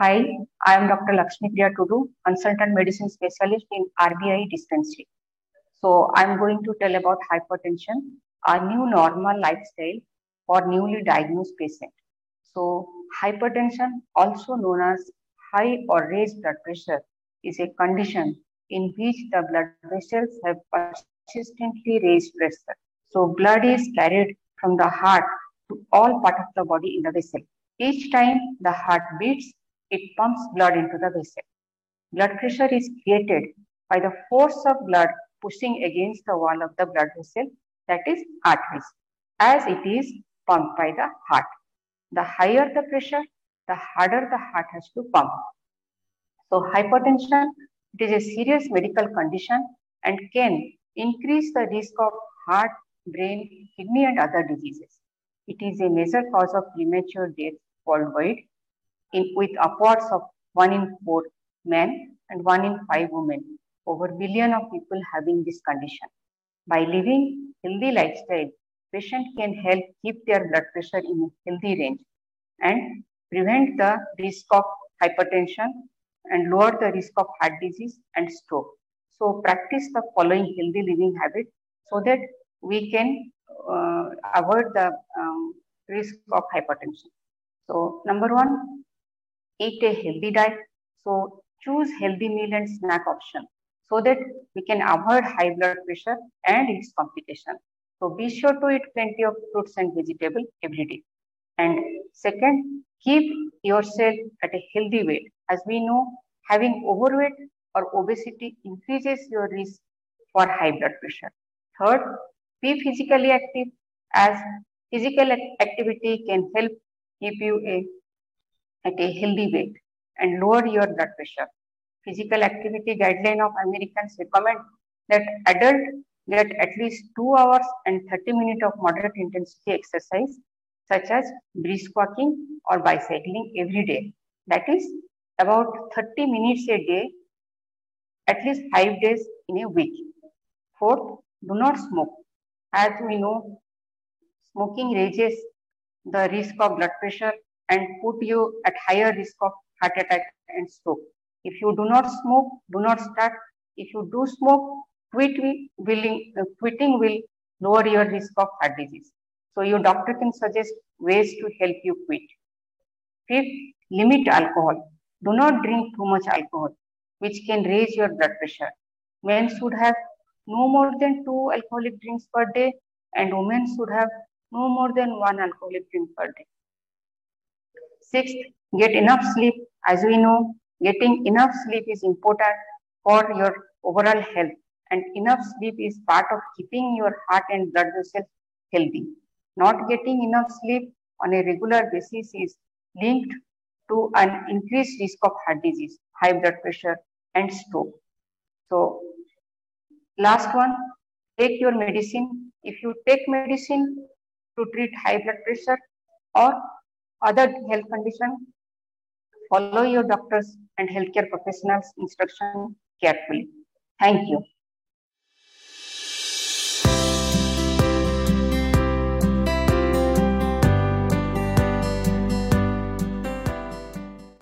Hi, I am Dr. Laxmipriya Tudu, consultant medicine specialist in RBI dispensary. So I'm going to tell about hypertension, a new normal lifestyle for newly diagnosed patient. So hypertension, also known as high or raised blood pressure, is a condition in which the blood vessels have persistently raised pressure. So blood is carried from the heart to all part of the body in the vessel. Each time the heart beats, it pumps blood into the vessel. Blood pressure is created by the force of blood pushing against the wall of the blood vessel, that is arteries, as it is pumped by the heart. The higher the pressure, the harder the heart has to pump. So hypertension, it is a serious medical condition and can increase the risk of heart, brain, kidney and other diseases. It is a major cause of premature death worldwide in, with upwards of 1 in 4 men and 1 in 5 women over billion of people having this condition. By living healthy lifestyle, patient can help keep their blood pressure in a healthy range and prevent the risk of hypertension and lower the risk of heart disease and stroke. So practice the following healthy living habits so that we can uh, avoid the um, risk of hypertension. So number one, eat a healthy diet. So choose healthy meal and snack option so that we can avoid high blood pressure and its complication. So be sure to eat plenty of fruits and vegetables every day. And second, keep yourself at a healthy weight. As we know, having overweight or obesity increases your risk for high blood pressure. Third, be physically active as physical activity can help keep you a, at a healthy weight and lower your blood pressure physical activity guideline of Americans recommend that adult get at least 2 hours and 30 minutes of moderate intensity exercise such as brisk walking or bicycling every day. That is about 30 minutes a day, at least 5 days in a week. Fourth, do not smoke. As we know, smoking raises the risk of blood pressure and put you at higher risk of heart attack and stroke. If you do not smoke, do not start. If you do smoke, quit willing, uh, quitting will lower your risk of heart disease. So your doctor can suggest ways to help you quit. Fifth, limit alcohol. Do not drink too much alcohol, which can raise your blood pressure. Men should have no more than two alcoholic drinks per day, and women should have no more than one alcoholic drink per day. Sixth, get enough sleep. As we know, Getting enough sleep is important for your overall health and enough sleep is part of keeping your heart and blood vessels healthy. Not getting enough sleep on a regular basis is linked to an increased risk of heart disease, high blood pressure and stroke. So last one, take your medicine. If you take medicine to treat high blood pressure or other health condition, follow your doctors and healthcare professionals instruction carefully. Thank you.